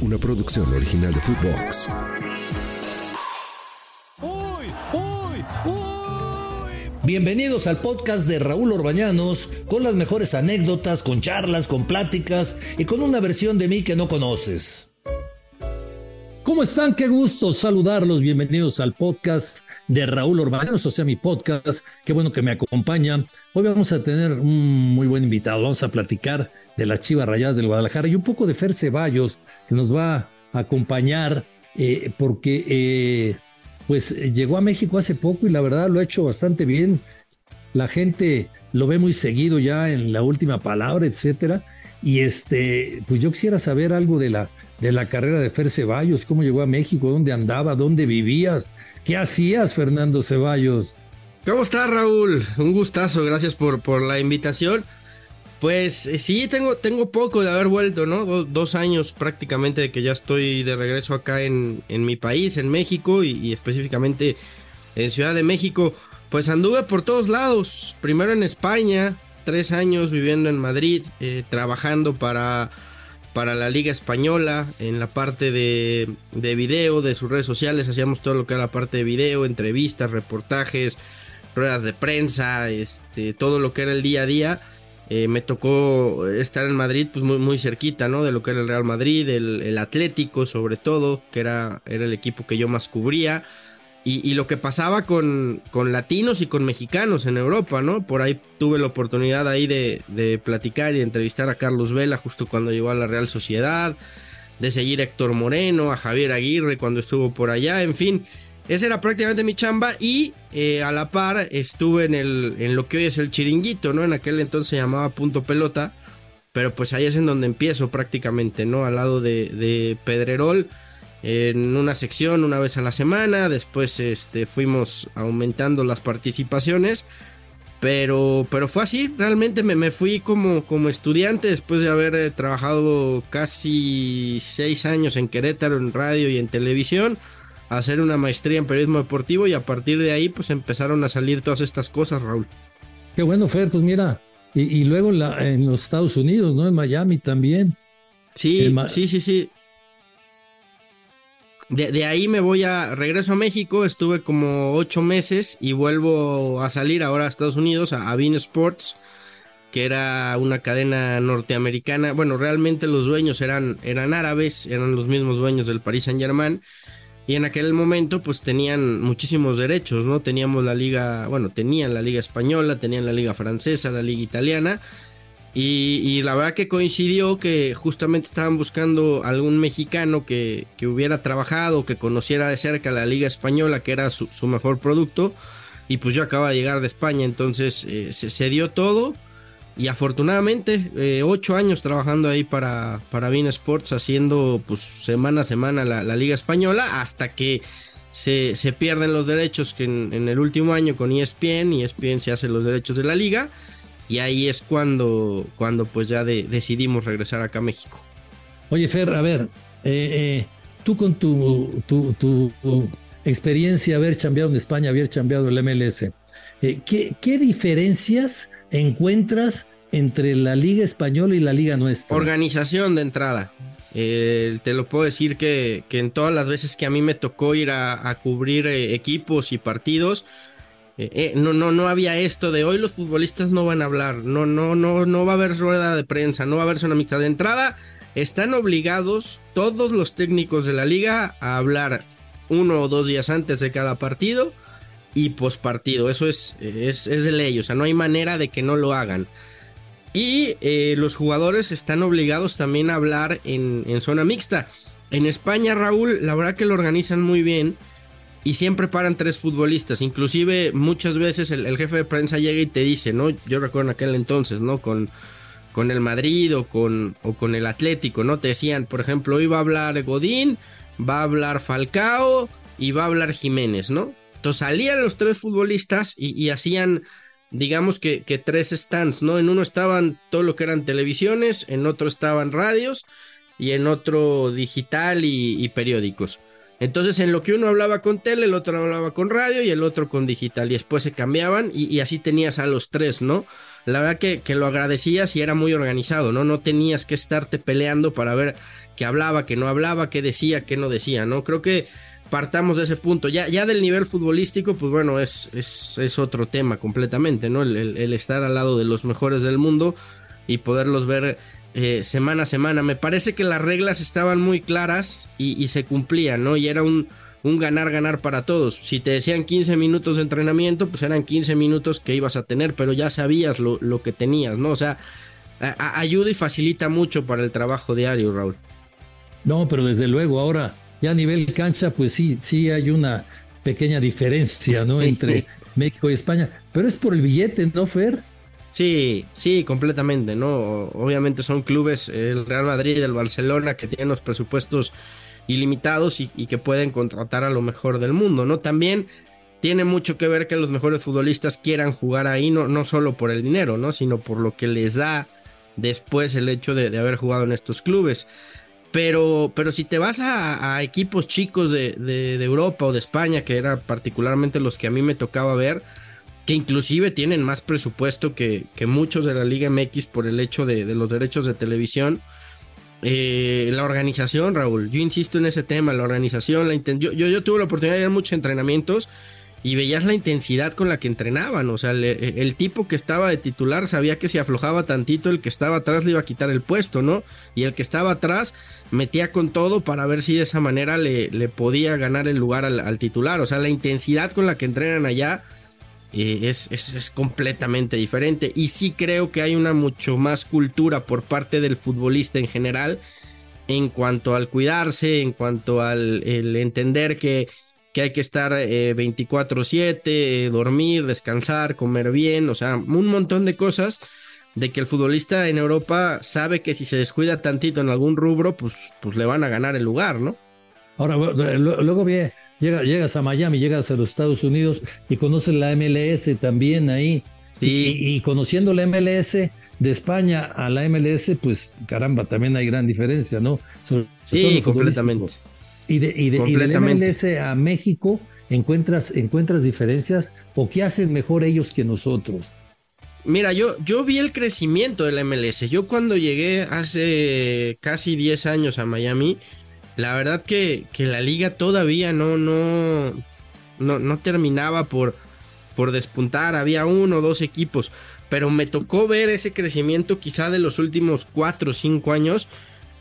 una producción original de Footbox. Bienvenidos al podcast de Raúl Orbañanos con las mejores anécdotas, con charlas, con pláticas y con una versión de mí que no conoces. ¿Cómo están? Qué gusto saludarlos. Bienvenidos al podcast de Raúl Orbañanos, o sea, mi podcast. Qué bueno que me acompañan. Hoy vamos a tener un muy buen invitado. Vamos a platicar de las Chivas Rayadas del Guadalajara y un poco de Fer Ceballos, que nos va a acompañar eh, porque eh, pues llegó a México hace poco y la verdad lo ha hecho bastante bien. La gente lo ve muy seguido ya en la última palabra, etcétera. Y este, pues yo quisiera saber algo de la de la carrera de Fer Ceballos, cómo llegó a México, dónde andaba, dónde vivías, qué hacías, Fernando Ceballos. ¿Cómo estás, Raúl? Un gustazo, gracias por, por la invitación. Pues eh, sí, tengo, tengo poco de haber vuelto, ¿no? dos años prácticamente de que ya estoy de regreso acá en, en mi país, en México y, específicamente en Ciudad de México. Pues anduve por todos lados, primero en España, tres años viviendo en Madrid, eh, trabajando para para la Liga Española en la parte de, de video, de sus redes sociales, hacíamos todo lo que era la parte de video, entrevistas, reportajes, ruedas de prensa, este, todo lo que era el día a día. Eh, me tocó estar en Madrid pues muy, muy cerquita, ¿no? De lo que era el Real Madrid, el, Atlético sobre todo, que era, era el equipo que yo más cubría. Y, lo que pasaba con, con, latinos y con mexicanos en Europa, ¿no? Por ahí tuve la oportunidad ahí de, de, platicar y entrevistar a Carlos Vela justo cuando llegó a la Real Sociedad, de seguir a Héctor Moreno, a Javier Aguirre cuando estuvo por allá, en fin, esa era prácticamente mi chamba y eh, a la par estuve en, el, en lo que hoy es el chiringuito, ¿no? En aquel entonces se llamaba Punto Pelota, pero pues ahí es en donde empiezo prácticamente, ¿no? Al lado de, de Pedrerol en una sección una vez a la semana, después este, fuimos aumentando las participaciones, pero, pero fue así, realmente me, me fui como, como estudiante después de haber eh, trabajado casi seis años en Querétaro en radio y en televisión, a hacer una maestría en periodismo deportivo y a partir de ahí pues empezaron a salir todas estas cosas, Raúl. Qué bueno, Fer, pues mira, y, luego en, la, en, los Estados Unidos, ¿no? En Miami también. Sí, sí, sí, sí. De, ahí me voy a, regreso a México, estuve como ocho meses y vuelvo a salir ahora a Estados Unidos, a, a Bean Sports, que era una cadena norteamericana. Bueno, realmente los dueños eran, eran árabes, eran los mismos dueños del Paris Saint Germain. Y en aquel momento pues tenían muchísimos derechos, ¿no? Teníamos la liga, bueno, tenían la liga española, tenían la liga francesa, la liga italiana y, la verdad que coincidió que justamente estaban buscando algún mexicano que, hubiera trabajado, que conociera de cerca la Liga Española, que era su, mejor producto. Y pues yo acaba de llegar de España, entonces eh, se, dio todo. Y afortunadamente, eh, ocho años trabajando ahí para, para Bean Sports, haciendo pues semana a semana la, Liga Española, hasta que se, pierden los derechos que en, el último año con ESPN, y ESPN se hace los derechos de la liga y ahí es cuando, cuando pues ya decidimos regresar acá a México. Oye, Fer, a ver, eh, eh, tú con tu, tu, experiencia, haber cambiado en España, haber cambiado en el MLS, eh, ¿qué, diferencias encuentras entre la liga española y la liga nuestra? Organización de entrada. te lo puedo decir que, en todas las veces que a mí me tocó ir a, cubrir equipos y partidos, eh, eh, no, no, no había esto de hoy los futbolistas no van a hablar, no, no, no, no va a haber rueda de prensa, no va a haber una amistad de entrada. Están obligados todos los técnicos de la liga a hablar uno o dos días antes de cada partido y pospartido. Eso es, es, de ley, o sea, no hay manera de que no lo hagan. Y eh, los jugadores están obligados también a hablar en, en zona mixta. En España, Raúl, la verdad que lo organizan muy bien y siempre paran tres futbolistas. Inclusive muchas veces el, jefe de prensa llega y te dice, ¿no? Yo recuerdo en aquel entonces, ¿no? Con, con el Madrid o con, o con el Atlético, ¿no? Te decían, por ejemplo, hoy va a hablar Godín, va a hablar Falcao y va a hablar Jiménez, ¿no? Entonces salían los tres futbolistas y, hacían, digamos que, tres stands, ¿no? En uno estaban todo lo que eran televisiones, en otro estaban radios y en otro digital y periódicos. Entonces, en lo que uno hablaba con tele, el otro hablaba con radio y el otro con digital. Y después se cambiaban y, así tenías a los tres, ¿no? La verdad que, que, lo agradecías y era muy organizado, ¿no? No tenías que estarte peleando para ver qué hablaba, qué no hablaba, qué decía, qué no decía, ¿no? Creo que partamos de ese punto. Ya, ya del nivel futbolístico, pues bueno, es, es, otro tema completamente, ¿no? El, estar al lado de los mejores del mundo y poderlos ver eh, semana a semana. Me parece que las reglas estaban muy claras y, se cumplían, ¿no? Y era un, un ganar, ganar para todos. Si te decían 15 minutos de entrenamiento, pues eran 15 minutos que ibas a tener, pero ya sabías lo, lo que tenías, ¿no? O sea, ayuda y facilita mucho para el trabajo diario, Raúl. No, pero desde luego ahora ya a nivel cancha, pues sí, sí hay una pequeña diferencia, ¿no? Entre México y España, pero es por el billete, ¿no, Fer? Sí, sí, completamente, ¿no? Obviamente son clubes, el Real Madrid, el Barcelona, que tienen los presupuestos ilimitados y, que pueden contratar a lo mejor del mundo, ¿no? También tiene mucho que ver que los mejores futbolistas quieran jugar ahí, no, no solo por el dinero, ¿no? Sino por lo que les da después el hecho de haber jugado en estos clubes. Pero, pero si te vas a, equipos chicos de, Europa o de España, que eran particularmente los que a mí me tocaba ver, que inclusive tienen más presupuesto que, muchos de la Liga MX por el hecho de, los derechos de televisión. Eh, la organización, Raúl, yo insisto en ese tema, la organización, la yo, yo, yo tuve la oportunidad de ir a muchos entrenamientos y veías la intensidad con la que entrenaban. O sea, el tipo que estaba de titular sabía que si aflojaba tantito, el que estaba atrás le iba a quitar el puesto, ¿no? Y el que estaba atrás metía con todo para ver si de esa manera le, podía ganar el lugar al, titular. O sea, la intensidad con la que entrenan allá eh, es, es, completamente diferente. Y sí creo que hay una mucho más cultura por parte del futbolista en general en cuanto al cuidarse, en cuanto al el entender que que hay que estar 24/7, eh, dormir, descansar, comer bien, o sea, un montón de cosas de que el futbolista en Europa sabe que si se descuida tantito en algún rubro, pues, pues le van a ganar el lugar, ¿no? Ahora, luego llega, llegas a Miami, llegas a los Estados Unidos y conoces la MLS también ahí. Sí. Y, conociendo la MLS de España a la MLS, pues caramba, también hay gran diferencia, ¿no? sí, completamente. Y de, y de, MLS a México, ¿encuentras, ¿encuentras diferencias o qué hacen mejor ellos que nosotros? Mira, yo, yo vi el crecimiento de la MLS. Yo cuando llegué hace casi 10 años a Miami, la verdad que, que la liga todavía no, no, no, no terminaba por, por despuntar. Había uno o dos equipos. Pero me tocó ver ese crecimiento quizá de los últimos 4 o 5 años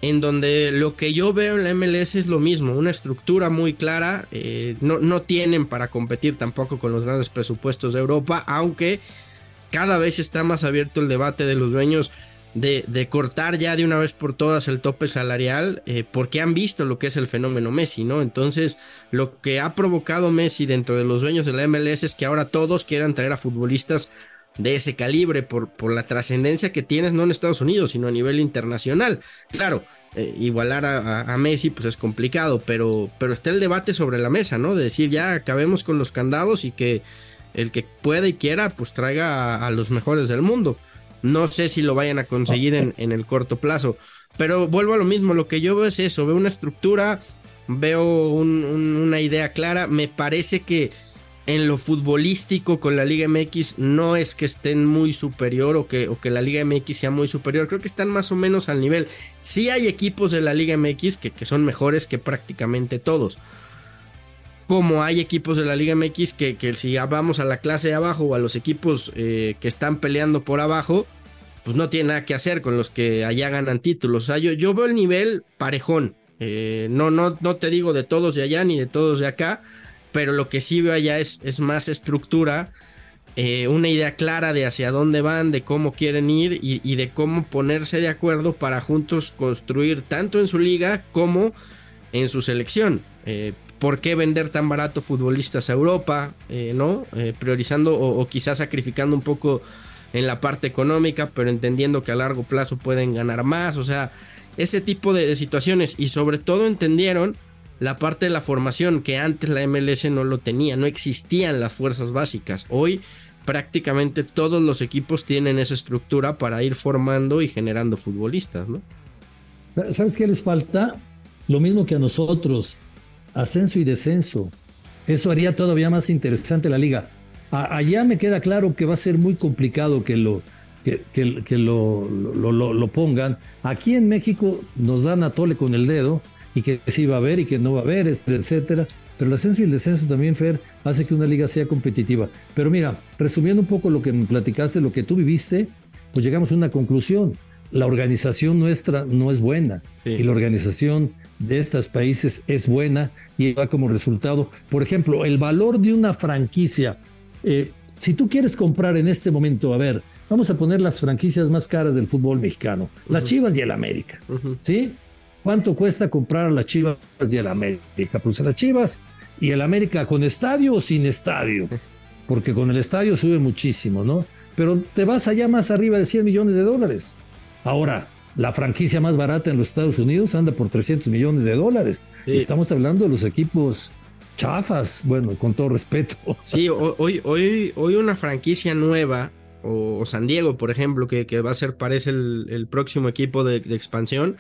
en donde lo que yo veo en la MLS es lo mismo, una estructura muy clara, eh, no, no, tienen para competir tampoco con los grandes presupuestos de Europa, aunque cada vez está más abierto el debate de los dueños de, cortar ya de una vez por todas el tope salarial, eh, porque han visto lo que es el fenómeno Messi, ¿no? Entonces, lo que ha provocado Messi dentro de los dueños de la MLS es que ahora todos quieran traer a futbolistas de ese calibre por, por la trascendencia que tienes no en Estados Unidos, sino a nivel internacional. Claro, eh, igualar a, Messi pues es complicado, pero, pero está el debate sobre la mesa, ¿no? De decir ya acabemos con los candados y que el que pueda y quiera pues traiga a, los mejores del mundo. No sé si lo vayan a conseguir en, en el corto plazo, pero vuelvo a lo mismo, lo que yo veo es eso, veo una estructura, veo una idea clara, me parece que en lo futbolístico con la Liga MX no es que estén muy superior o que, o que la Liga MX sea muy superior, creo que están más o menos al nivel. Sí hay equipos de la Liga MX que, que son mejores que prácticamente todos. Como hay equipos de la Liga MX que, que si vamos a la clase de abajo o a los equipos eh, que están peleando por abajo, pues no tiene nada que hacer con los que allá ganan títulos. O sea, yo, yo veo el nivel parejón. Eh, no, no, no te digo de todos de allá ni de todos de acá pero lo que sí veo allá es, es más estructura, eh, una idea clara de hacia dónde van, de cómo quieren ir y, de cómo ponerse de acuerdo para juntos construir tanto en su liga como en su selección. Eh, ¿Por qué vender tan barato futbolistas a Europa? Eh, ¿No? priorizando o, o, quizás sacrificando un poco en la parte económica, pero entendiendo que a largo plazo pueden ganar más. O sea, ese tipo de situaciones. Y sobre todo entendieron la parte de la formación que antes la MLS no lo tenía, no existían las fuerzas básicas. Hoy prácticamente todos los equipos tienen esa estructura para ir formando y generando futbolistas, ¿no? ¿Sabes qué les falta? Lo mismo que a nosotros. ascenso y descenso. Eso haría todavía más interesante la liga. allá me queda claro que va a ser muy complicado que lo, que, lo, lo, pongan. Aquí en México nos dan a tole con el dedo y que sí va a haber y que no va a haber, etcétera. Pero el ascenso y el descenso también, Fer, hace que una liga sea competitiva. Pero mira, resumiendo un poco lo que me platicaste, lo que tú viviste, pues llegamos a una conclusión. La organización nuestra no es buena y la organización de estos países es buena y da como resultado, por ejemplo, el valor de una franquicia. Eh, si tú quieres comprar en este momento, a ver, vamos a poner las franquicias más caras del fútbol mexicano, las Chivas y el América, ¿sí? ¿Cuánto cuesta comprar a las Chivas y el América? Pues a las Chivas y el América con estadio o sin estadio, porque con el estadio sube muchísimo, ¿no? Pero te vas allá más arriba de 100 millones de dólares. Ahora, la franquicia más barata en los Estados Unidos anda por 300 millones de dólares. Estamos hablando de los equipos chafas, bueno, con todo respeto. Sí, hoy, hoy, hoy una franquicia nueva, o, San Diego, por ejemplo, que, va a ser, parece el, próximo equipo de expansión,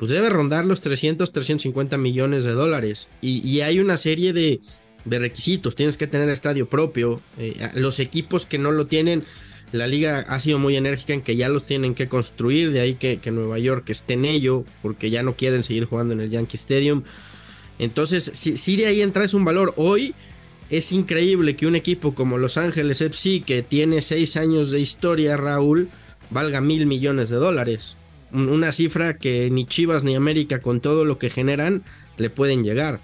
pues debe rondar los 300, 350 millones de dólares. Y, hay una serie de, requisitos. Tienes que tener estadio propio. Eh, los equipos que no lo tienen, la liga ha sido muy enérgica en que ya los tienen que construir. De ahí que, Nueva York esté en ello, porque ya no quieren seguir jugando en el Yankee Stadium. Entonces, si, de ahí entra es un valor. Hoy es increíble que un equipo como Los Ángeles FC, que tiene seis años de historia, Raúl, valga mil millones de dólares una cifra que ni Chivas ni América con todo lo que generan le pueden llegar.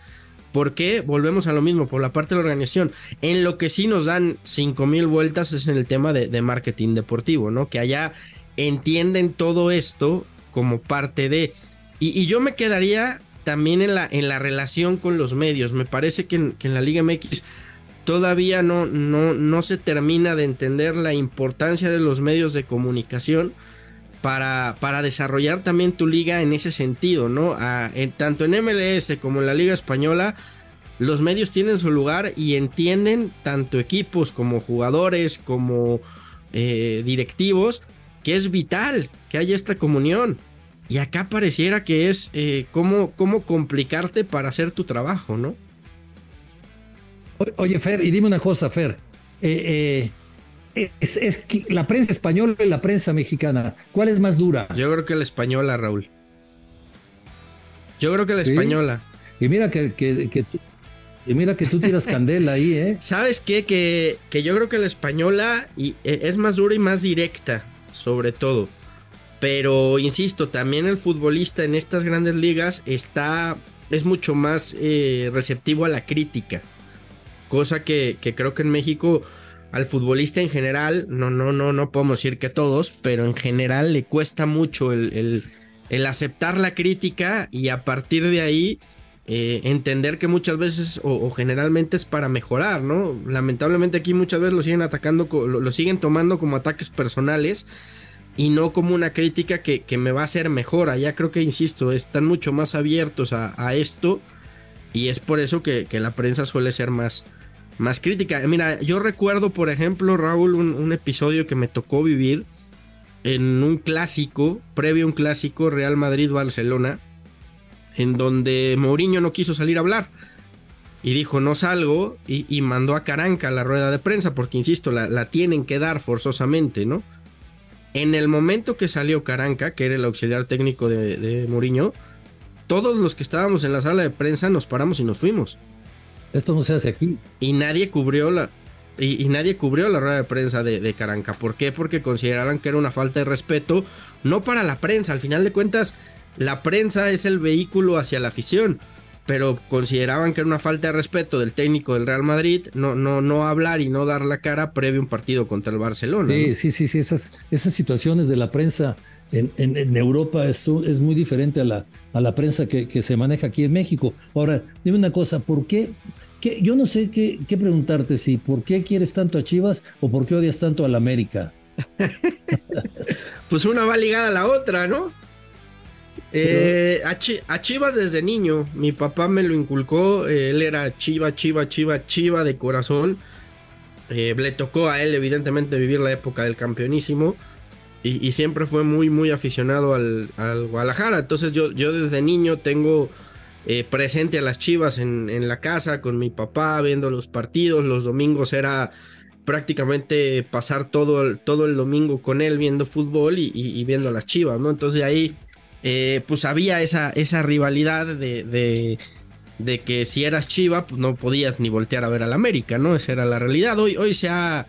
¿Por qué? Volvemos a lo mismo, por la parte de la organización. En lo que sí nos dan 5000 vueltas es en el tema de, marketing deportivo, ¿no? Que allá entienden todo esto como parte de. Y, yo me quedaría también en la, en la relación con los medios. Me parece que en, la Liga MX todavía no, no, no se termina de entender la importancia de los medios de comunicación para, desarrollar también tu liga en ese sentido, ¿no? tanto en MLS como en la Liga Española, los medios tienen su lugar y entienden tanto equipos como jugadores, como eh, directivos, que es vital que haya esta comunión. Y acá pareciera que es eh, cómo, cómo complicarte para hacer tu trabajo, ¿no? Oye, Fer, y dime una cosa, Fer. eh, eh es, la prensa española y la prensa mexicana. ¿Cuál es más dura? Yo creo que la española, Raúl. Yo creo que la española. Y mira que, que, y mira que tú tiras candela ahí, ¿eh? ¿Sabes qué? Que, que yo creo que la española y, e, es más dura y más directa, sobre todo. Pero insisto, también el futbolista en estas grandes ligas está. es mucho más eh, receptivo a la crítica. Cosa que, que creo que en México al futbolista en general, no, no, no, no podemos decir que todos, pero en general le cuesta mucho el, el, aceptar la crítica y a partir de ahí eh, entender que muchas veces o, generalmente es para mejorar, ¿no? Lamentablemente aquí muchas veces lo siguen atacando, lo, siguen tomando como ataques personales y no como una crítica que, que, me va a hacer mejor. Allá creo que, insisto, están mucho más abiertos a, esto y es por eso que la prensa suele ser más más crítica. Mira, yo recuerdo, por ejemplo, Raúl, un, episodio que me tocó vivir en un clásico, previo a un clásico Real Madrid-Barcelona, en donde Mourinho no quiso salir a hablar. Y dijo, no salgo, y, mandó a Caranca a la rueda de prensa, porque insisto, la, tienen que dar forzosamente, ¿no? En el momento que salió Caranca, que era el auxiliar técnico de, de Mourinho, todos los que estábamos en la sala de prensa nos paramos y nos fuimos. Esto no se hace aquí. Y nadie cubrió la. Y, nadie cubrió la rueda de prensa de, Caranca. ¿Por qué? Porque consideraron que era una falta de respeto. No para la prensa. Al final de cuentas, la prensa es el vehículo hacia la afición. Pero consideraban que era una falta de respeto del técnico del Real Madrid no, no, no hablar y no dar la cara previo a un partido contra el Barcelona. Sí, sí, sí, sí. Esas, esas situaciones de la prensa en, en, Europa es, es, muy diferente a la, a la prensa que, que, se maneja aquí en México. Ahora, dime una cosa, ¿por qué? Yo no sé qué, qué, preguntarte, si por qué quieres tanto a Chivas o por qué odias tanto a la América. pues una va ligada a la otra, ¿no? Eh, a, Chivas desde niño, mi papá me lo inculcó, él era Chiva, Chiva, Chiva, Chiva de corazón. Eh, le tocó a él evidentemente vivir la época del campeonísimo y, siempre fue muy, muy aficionado al, Guadalajara. Entonces yo, yo desde niño tengo eh, presente a las Chivas en, la casa con mi papá, viendo los partidos. Los domingos era prácticamente pasar todo el, todo el domingo con él viendo fútbol y, viendo a las Chivas, ¿no? Entonces ahí eh, pues había esa, esa rivalidad de, de, que si eras Chiva, pues no podías ni voltear a ver al América, ¿no? Esa era la realidad. Hoy, hoy se ha,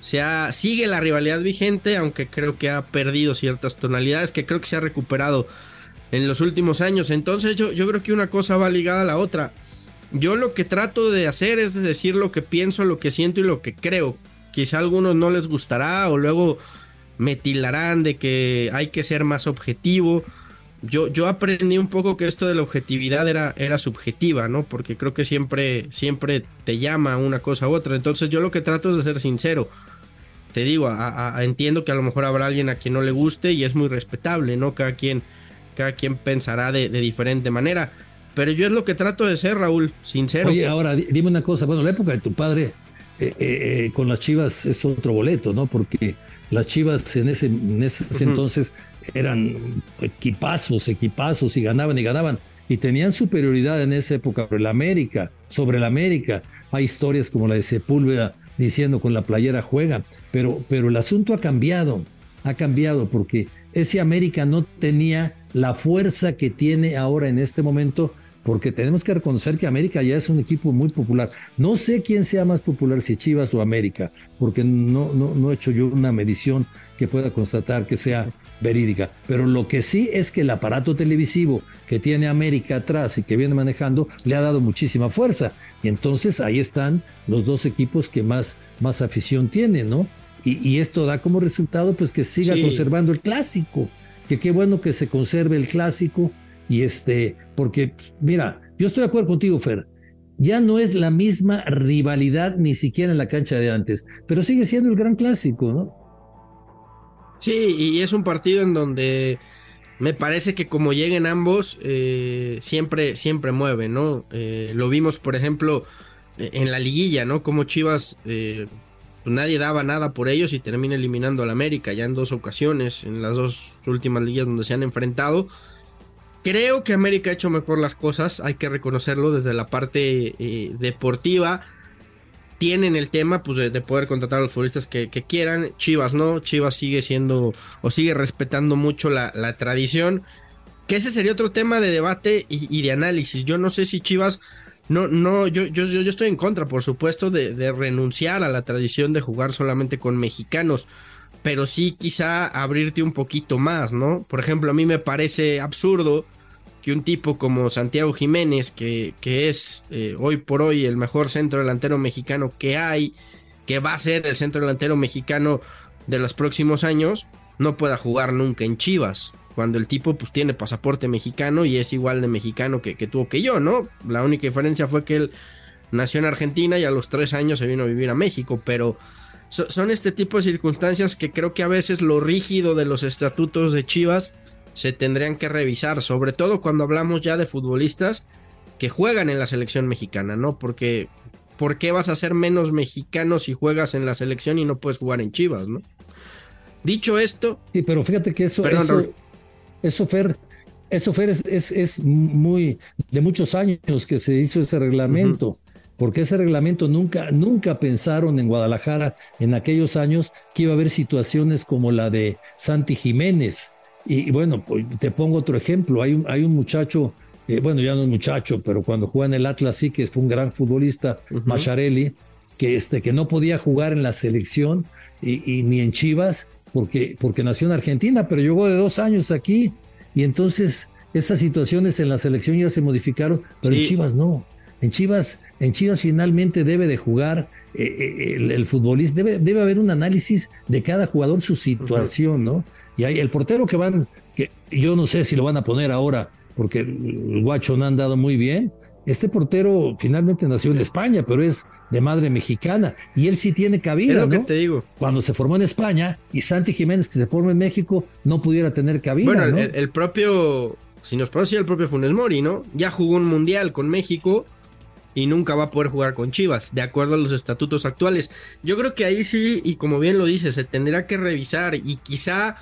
se ha, sigue la rivalidad vigente, aunque creo que ha perdido ciertas tonalidades, que creo que se ha recuperado en los últimos años. Entonces yo, yo creo que una cosa va ligada a la otra. Yo lo que trato de hacer es decir lo que pienso, lo que siento y lo que creo. Quizá a algunos no les gustará o luego me tilarán de que hay que ser más objetivo. Yo, yo aprendí un poco que esto de la objetividad era, era subjetiva, ¿no? Porque creo que siempre, siempre te llama una cosa u otra. Entonces yo lo que trato es de ser sincero. Te digo, entiendo que a lo mejor habrá alguien a quien no le guste y es muy respetable, ¿no? Cada quien, cada quien pensará de, de diferente manera. Pero yo es lo que trato de ser, Raúl, sincero. Oye, ahora dime una cosa. Bueno, la época de tu padre eh, eh, eh, con las Chivas es otro boleto, ¿no? Porque las Chivas en ese, en ese entonces eran equipazos, equipazos y ganaban y ganaban. Y tenían superioridad en esa época sobre el América, sobre el América. Hay historias como la de Sepúlveda diciendo con la playera juega, pero, pero el asunto ha cambiado, ha cambiado porque ese América no tenía la fuerza que tiene ahora en este momento porque tenemos que reconocer que América ya es un equipo muy popular. No sé quién sea más popular, si Chivas o América, porque no, no, no he hecho yo una medición que pueda constatar que sea verídica. Pero lo que sí es que el aparato televisivo que tiene América atrás y que viene manejando le ha dado muchísima fuerza. Y entonces ahí están los dos equipos que más, más afición tienen, ¿no? Y, esto da como resultado pues que siga conservando el clásico. Que qué bueno que se conserve el clásico y este, porque, mira, yo estoy de acuerdo contigo, Fer. Ya no es la misma rivalidad ni siquiera en la cancha de antes, pero sigue siendo el gran clásico, ¿no? Sí, y es un partido en donde me parece que como lleguen ambos, eh, siempre, siempre mueve, ¿no? Eh, lo vimos, por ejemplo, e, en la liguilla, ¿no? Como Chivas, eh, pues nadie daba nada por ellos y termina eliminando al América ya en dos ocasiones, en las dos últimas ligas donde se han enfrentado. Creo que América ha hecho mejor las cosas, hay que reconocerlo desde la parte eh, deportiva. Tienen el tema pues, de, poder contratar a los futbolistas que, quieran. Chivas no, Chivas sigue siendo o sigue respetando mucho la, tradición. Que ese sería otro tema de debate y, de análisis. Yo no sé si Chivas no, no, yo, yo, yo estoy en contra, por supuesto, de, de, renunciar a la tradición de jugar solamente con mexicanos pero sí quizá abrirte un poquito más, ¿no? Por ejemplo, a mí me parece absurdo que un tipo como Santiago Jiménez, que, que es eh, hoy por hoy el mejor centro delantero mexicano que hay, que va a ser el centro delantero mexicano de los próximos años, no pueda jugar nunca en Chivas. Cuando el tipo pues tiene pasaporte mexicano y es igual de mexicano que, que tuvo que yo, ¿no? La única diferencia fue que él nació en Argentina y a los tres años se vino a vivir a México, pero son este tipo de circunstancias que creo que a veces lo rígido de los estatutos de Chivas se tendrían que revisar, sobre todo cuando hablamos ya de futbolistas que juegan en la selección mexicana, ¿no? Porque ¿por qué vas a ser menos mexicano si juegas en la selección y no puedes jugar en Chivas, ¿no? Dicho esto. Sí, pero fíjate que eso, eso, eso, Fer, eso, Fer es, es, muy de muchos años que se hizo ese reglamento porque ese reglamento nunca, nunca pensaron en Guadalajara en aquellos años que iba a haber situaciones como la de Santi Jiménez. Y, bueno, pues, te pongo otro ejemplo. Hay un, hay un muchacho, eh, bueno, ya no es muchacho, pero cuando juega en el Atlas sí que fue un gran futbolista, Macharelli, que, este, que no podía jugar en la selección y, ni en Chivas porque, porque nació en Argentina, pero llegó de dos años aquí. Y entonces esas situaciones en la selección ya se modificaron, pero en Chivas no. En Chivas, en Chivas finalmente debe de jugar eh, eh, el, futbolista, debe, debe haber un análisis de cada jugador, su situación, ¿no? Y hay el portero que van, que yo no sé si lo van a poner ahora, porque el guacho no han dado muy bien. Este portero finalmente nació en España, pero es de madre mexicana y él sí tiene cabida, ¿no? te digo. Cuando se formó en España y Santi Jiménez que se forma en México no pudiera tener cabida. Bueno, ¿no? el, propio, si nos decir el propio Funes Mori, ¿no? Ya jugó un mundial con México y nunca va a poder jugar con Chivas, de acuerdo a los estatutos actuales. Yo creo que ahí sí, y como bien lo dice, se tendrá que revisar y quizá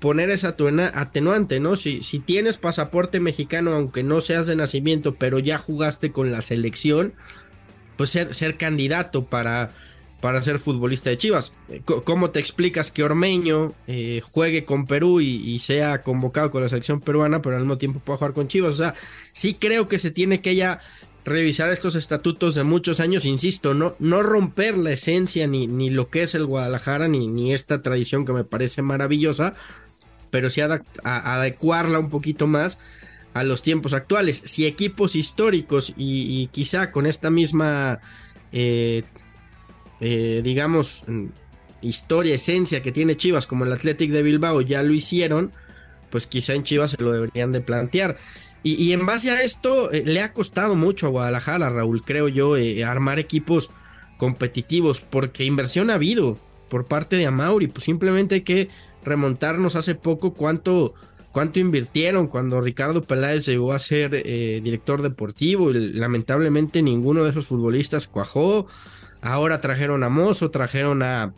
poner esa atenuante, ¿no? Si, si tienes pasaporte mexicano, aunque no seas de nacimiento, pero ya jugaste con la selección, pues ser, candidato para, para ser futbolista de Chivas. Eh, ¿Cómo te explicas que Ormeño eh, juegue con Perú y, sea convocado con la selección peruana, pero al mismo tiempo pueda jugar con Chivas? O sea, sí creo que se tiene que ya revisar estos estatutos de muchos años, insisto, no, no romper la esencia ni, ni lo que es el Guadalajara, ni, ni esta tradición que me parece maravillosa, pero sí adecuarla un poquito más a los tiempos actuales. Si equipos históricos y, quizá con esta misma, eh, eh, digamos, historia, esencia que tiene Chivas como el Athletic de Bilbao ya lo hicieron, pues quizá en Chivas se lo deberían de plantear. Y, en base a esto, eh, le ha costado mucho a Guadalajara, Raúl, creo yo, armar equipos competitivos, porque inversión ha habido por parte de Amauri, pues simplemente hay que remontarnos hace poco cuánto, cuánto invirtieron cuando Ricardo Peláez llegó a ser eh, director deportivo y lamentablemente ninguno de esos futbolistas cuajó. Ahora trajeron a Mozo, trajeron a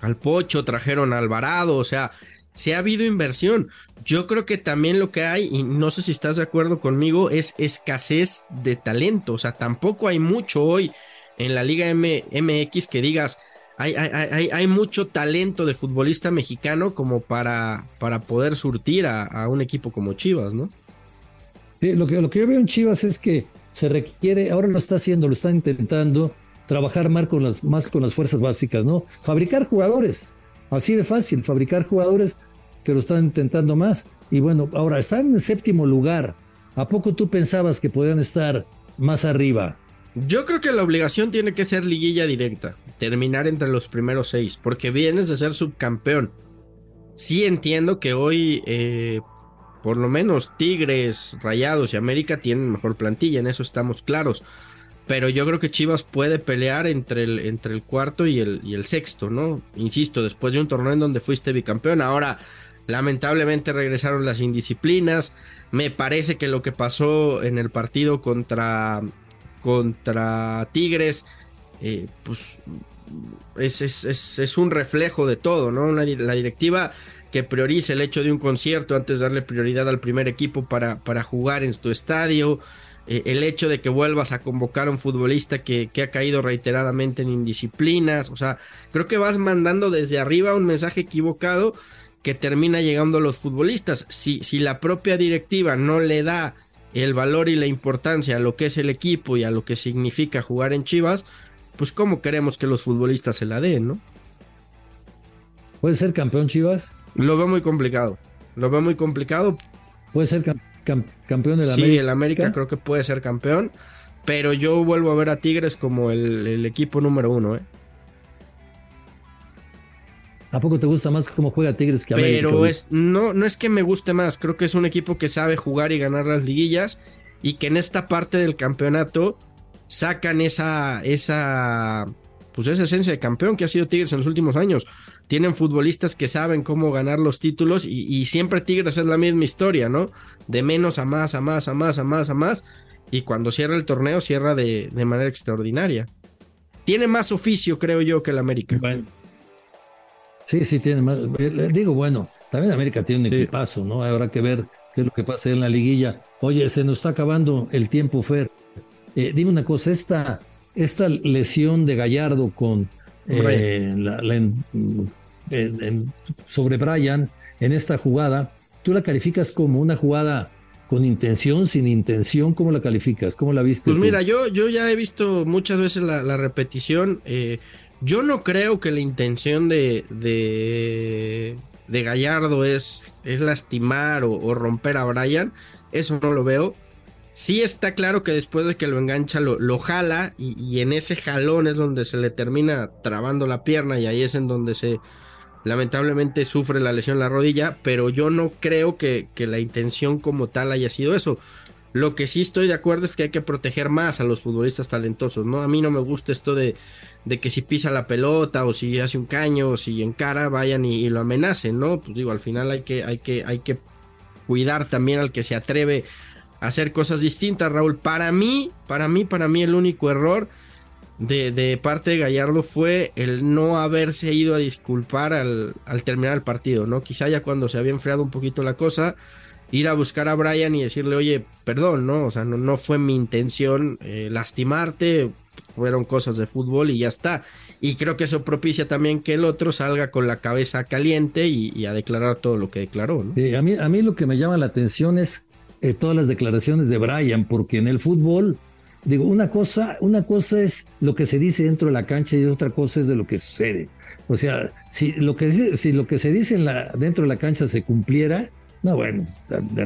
al Pocho, trajeron a Alvarado, o sea, se ha habido inversión. Yo creo que también lo que hay, y no sé si estás de acuerdo conmigo, es escasez de talento. O sea, tampoco hay mucho hoy en la Liga MX que digas, hay, hay, hay, mucho talento de futbolista mexicano como para, para poder surtir a, un equipo como Chivas, ¿no? lo, que, lo que yo veo en Chivas es que se requiere, ahora lo está haciendo, lo está intentando, trabajar más con las, más con las fuerzas básicas, ¿no? Fabricar jugadores Así de fácil, fabricar jugadores que lo están intentando más. Y bueno, ahora están en séptimo lugar. ¿A poco tú pensabas que podían estar más arriba? Yo creo que la obligación tiene que ser liguilla directa, terminar entre los primeros seis, porque vienes de ser subcampeón. Sí entiendo que hoy, eh, por lo menos Tigres, Rayados y América tienen mejor plantilla, en eso estamos claros pero yo creo que Chivas puede pelear entre el, entre el cuarto y el, y el sexto, ¿no? Insisto, después de un torneo en donde fuiste bicampeón, ahora lamentablemente regresaron las indisciplinas. Me parece que lo que pasó en el partido contra, contra Tigres, eh, pues es, es, es, un reflejo de todo, ¿no? la directiva que priorice el hecho de un concierto antes de darle prioridad al primer equipo para, para jugar en tu estadio. Eh, el hecho de que vuelvas a convocar a un futbolista que, ha caído reiteradamente en indisciplinas, o sea, creo que vas mandando desde arriba un mensaje equivocado que termina llegando a los futbolistas. Si, si la propia directiva no le da el valor y la importancia a lo que es el equipo y a lo que significa jugar en Chivas, pues cómo queremos que los futbolistas se la den, ¿no? ¿Puede ser campeón Chivas? Lo veo muy complicado. Lo veo muy complicado. Puede ser campeón campeón de la sí, el América creo que puede ser campeón. Pero yo vuelvo a ver a Tigres como el, equipo número uno, ¿eh? ¿A poco te gusta más cómo juega Tigres que América? Pero es, no, no es que me guste más, creo que es un equipo que sabe jugar y ganar las liguillas y que en esta parte del campeonato sacan esa, esa, pues esa esencia de campeón que ha sido Tigres en los últimos años tienen futbolistas que saben cómo ganar los títulos y, siempre Tigres es la misma historia, ¿no? De menos a más, a más, a más, a más, a más. Y cuando cierra el torneo, cierra de, manera extraordinaria. Tiene más oficio, creo yo, que el América. Sí, sí, tiene más. Eh, digo, bueno, también América tiene un equipazo, ¿no? Habrá que ver qué es lo que pasa en la liguilla. Oye, se nos está acabando el tiempo, Fer. Eh, dime una cosa, esta, esta lesión de Gallardo con eh, la, sobre Brian en esta jugada, ¿tú la calificas como una jugada con intención, sin intención? ¿Cómo la calificas? ¿Cómo la viste? Pues mira, yo, yo ya he visto muchas veces la, repetición. Eh, yo no creo que la intención de, de, de Gallardo es, es lastimar o, romper a Brian. Eso no lo veo. Sí está claro que después de que lo engancha lo, lo jala y, y, en ese jalón es donde se le termina trabando la pierna y ahí es en donde se, lamentablemente sufre la lesión en la rodilla, pero yo no creo que, la intención como tal haya sido eso. Lo que sí estoy de acuerdo es que hay que proteger más a los futbolistas talentosos, ¿no? A mí no me gusta esto de, de que si pisa la pelota o si hace un caño o si encara vayan y, lo amenacen, ¿no? Pues digo, al final hay que, hay que, hay que cuidar también al que se atreve a hacer cosas distintas, Raúl. Para mí, para mí, para mí el único error de, parte de Gallardo fue el no haberse ido a disculpar al, terminar el partido, ¿no? Quizá ya cuando se había enfriado un poquito la cosa, ir a buscar a Brian y decirle, oye, perdón, ¿no? O sea, no, no fue mi intención eh, lastimarte, fueron cosas de fútbol y ya está. Y creo que eso propicia también que el otro salga con la cabeza caliente y, a declarar todo lo que declaró, a, mí, a mí lo que me llama la atención es eh, todas las declaraciones de Brian, porque en el fútbol Digo, una cosa, una cosa es lo que se dice dentro de la cancha y otra cosa es de lo que sucede. O sea, si lo que, si lo que se dice en la, dentro de la cancha se cumpliera, no, bueno,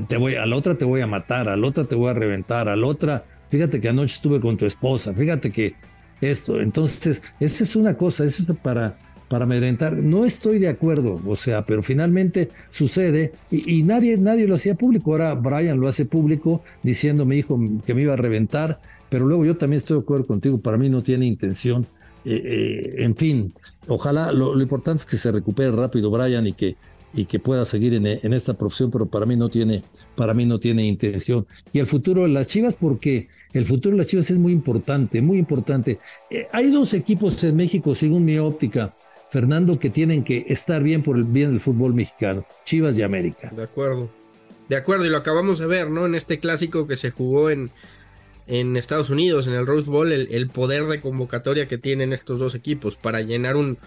te voy, a la otra te voy a matar, a la otra te voy a reventar, a la otra, fíjate que anoche estuve con tu esposa, fíjate que esto. Entonces, esa es una cosa, eso es para, para amedrentar. No estoy de acuerdo, o sea, pero finalmente sucede y, nadie, nadie lo hacía público. Ahora Brian lo hace público diciendo mi hijo que me iba a reventar pero luego yo también estoy de acuerdo contigo, para mí no tiene intención. Eh, eh, en fin, ojalá, lo, importante es que se recupere rápido Brian y que, y que pueda seguir en, esta profesión, pero para mí no tiene, para mí no tiene intención. Y el futuro de las Chivas, porque el futuro de las Chivas es muy importante, muy importante. Eh, hay dos equipos en México, según mi óptica, Fernando, que tienen que estar bien por el bien del fútbol mexicano, Chivas y América. De acuerdo. De acuerdo, y lo acabamos de ver, ¿no? En este clásico que se jugó en, en Estados Unidos, en el Rose Bowl, el, poder de convocatoria que tienen estos dos equipos para llenar un,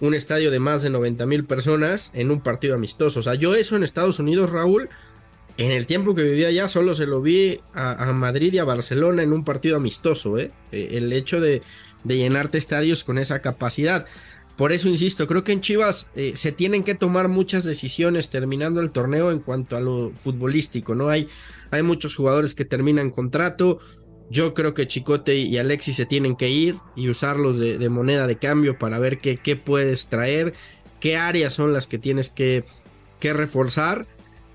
un estadio de más de 90 mil personas en un partido amistoso. O sea, yo eso en Estados Unidos, Raúl, en el tiempo que vivía allá, solo se lo vi a, Madrid y a Barcelona en un partido amistoso. ¿eh? eh el hecho de, llenarte estadios con esa capacidad. Por eso insisto, creo que en Chivas eh, se tienen que tomar muchas decisiones terminando el torneo en cuanto a lo futbolístico, ¿no? Hay, hay muchos jugadores que terminan contrato, yo creo que Chicote y Alexis se tienen que ir y usarlos de, moneda de cambio para ver qué, puedes traer, qué áreas son las que tienes que, reforzar.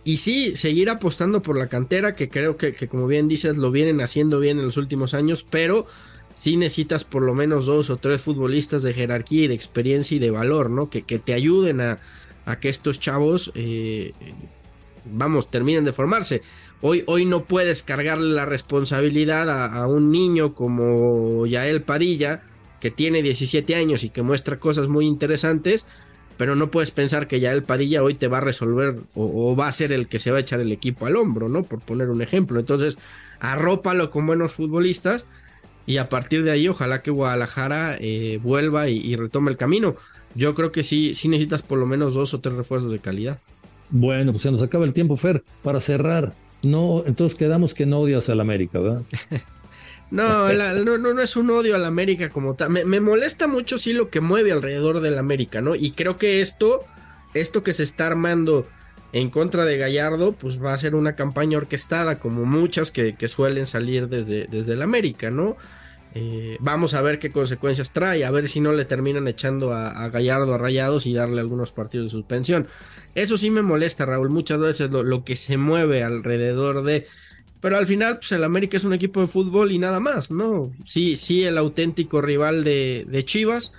Y sí, seguir apostando por la cantera, que creo que, que, como bien dices, lo vienen haciendo bien en los últimos años, pero sí necesitas por lo menos dos o tres futbolistas de jerarquía y de experiencia y de valor, ¿no? Que, que te ayuden a, a, que estos chavos, eh, vamos, terminen de formarse. Hoy, hoy no puedes cargarle la responsabilidad a, un niño como Yael Padilla, que tiene 17 años y que muestra cosas muy interesantes, pero no puedes pensar que Yael Padilla hoy te va a resolver o, va a ser el que se va a echar el equipo al hombro, ¿no? Por poner un ejemplo. Entonces, arrópalo con buenos futbolistas y a partir de ahí ojalá que Guadalajara eh, vuelva y, y, retome el camino. Yo creo que sí, sí necesitas por lo menos dos o tres refuerzos de calidad. Bueno, pues se nos acaba el tiempo, Fer, para cerrar. No, entonces quedamos que no odias al América, ¿verdad? no, no, no, es un odio al América como tal. Me, molesta mucho sí lo que mueve alrededor del América, ¿no? Y creo que esto, esto que se está armando en contra de Gallardo, pues va a ser una campaña orquestada, como muchas que, suelen salir desde, desde el América, ¿no? Eh, vamos a ver qué consecuencias trae, a ver si no le terminan echando a, Gallardo a Rayados y darle algunos partidos de suspensión. Eso sí me molesta, Raúl, muchas veces lo, que se mueve alrededor de... Pero al final, pues el América es un equipo de fútbol y nada más, ¿no? Sí, sí, el auténtico rival de, Chivas.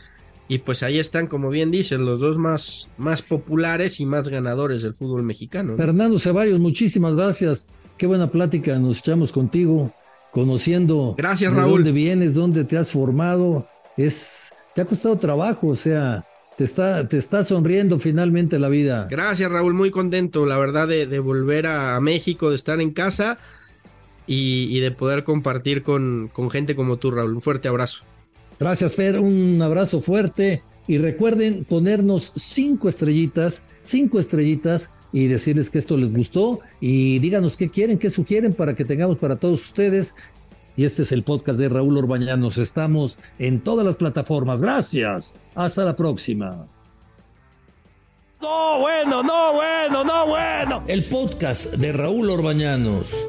Y pues ahí están, como bien dices, los dos más, más populares y más ganadores del fútbol mexicano. Fernando Ceballos, muchísimas gracias. Qué buena plática nos echamos contigo conociendo Gracias, Raúl. dónde vienes, dónde te has formado. Es, te ha costado trabajo, o sea, te está, te está sonriendo finalmente la vida. Gracias, Raúl, muy contento, la verdad, de, volver a México, de estar en casa y, de poder compartir con, con gente como tú, Raúl. Un fuerte abrazo. Gracias, Fer, un abrazo fuerte. Y recuerden ponernos cinco estrellitas, cinco estrellitas y decirles que esto les gustó y díganos qué quieren, qué sugieren para que tengamos para todos ustedes. Y este es el podcast de Raúl Orbañanos. Estamos en todas las plataformas. Gracias. Hasta la próxima. No, bueno, no, bueno, no, bueno. El podcast de Raúl Orbañanos.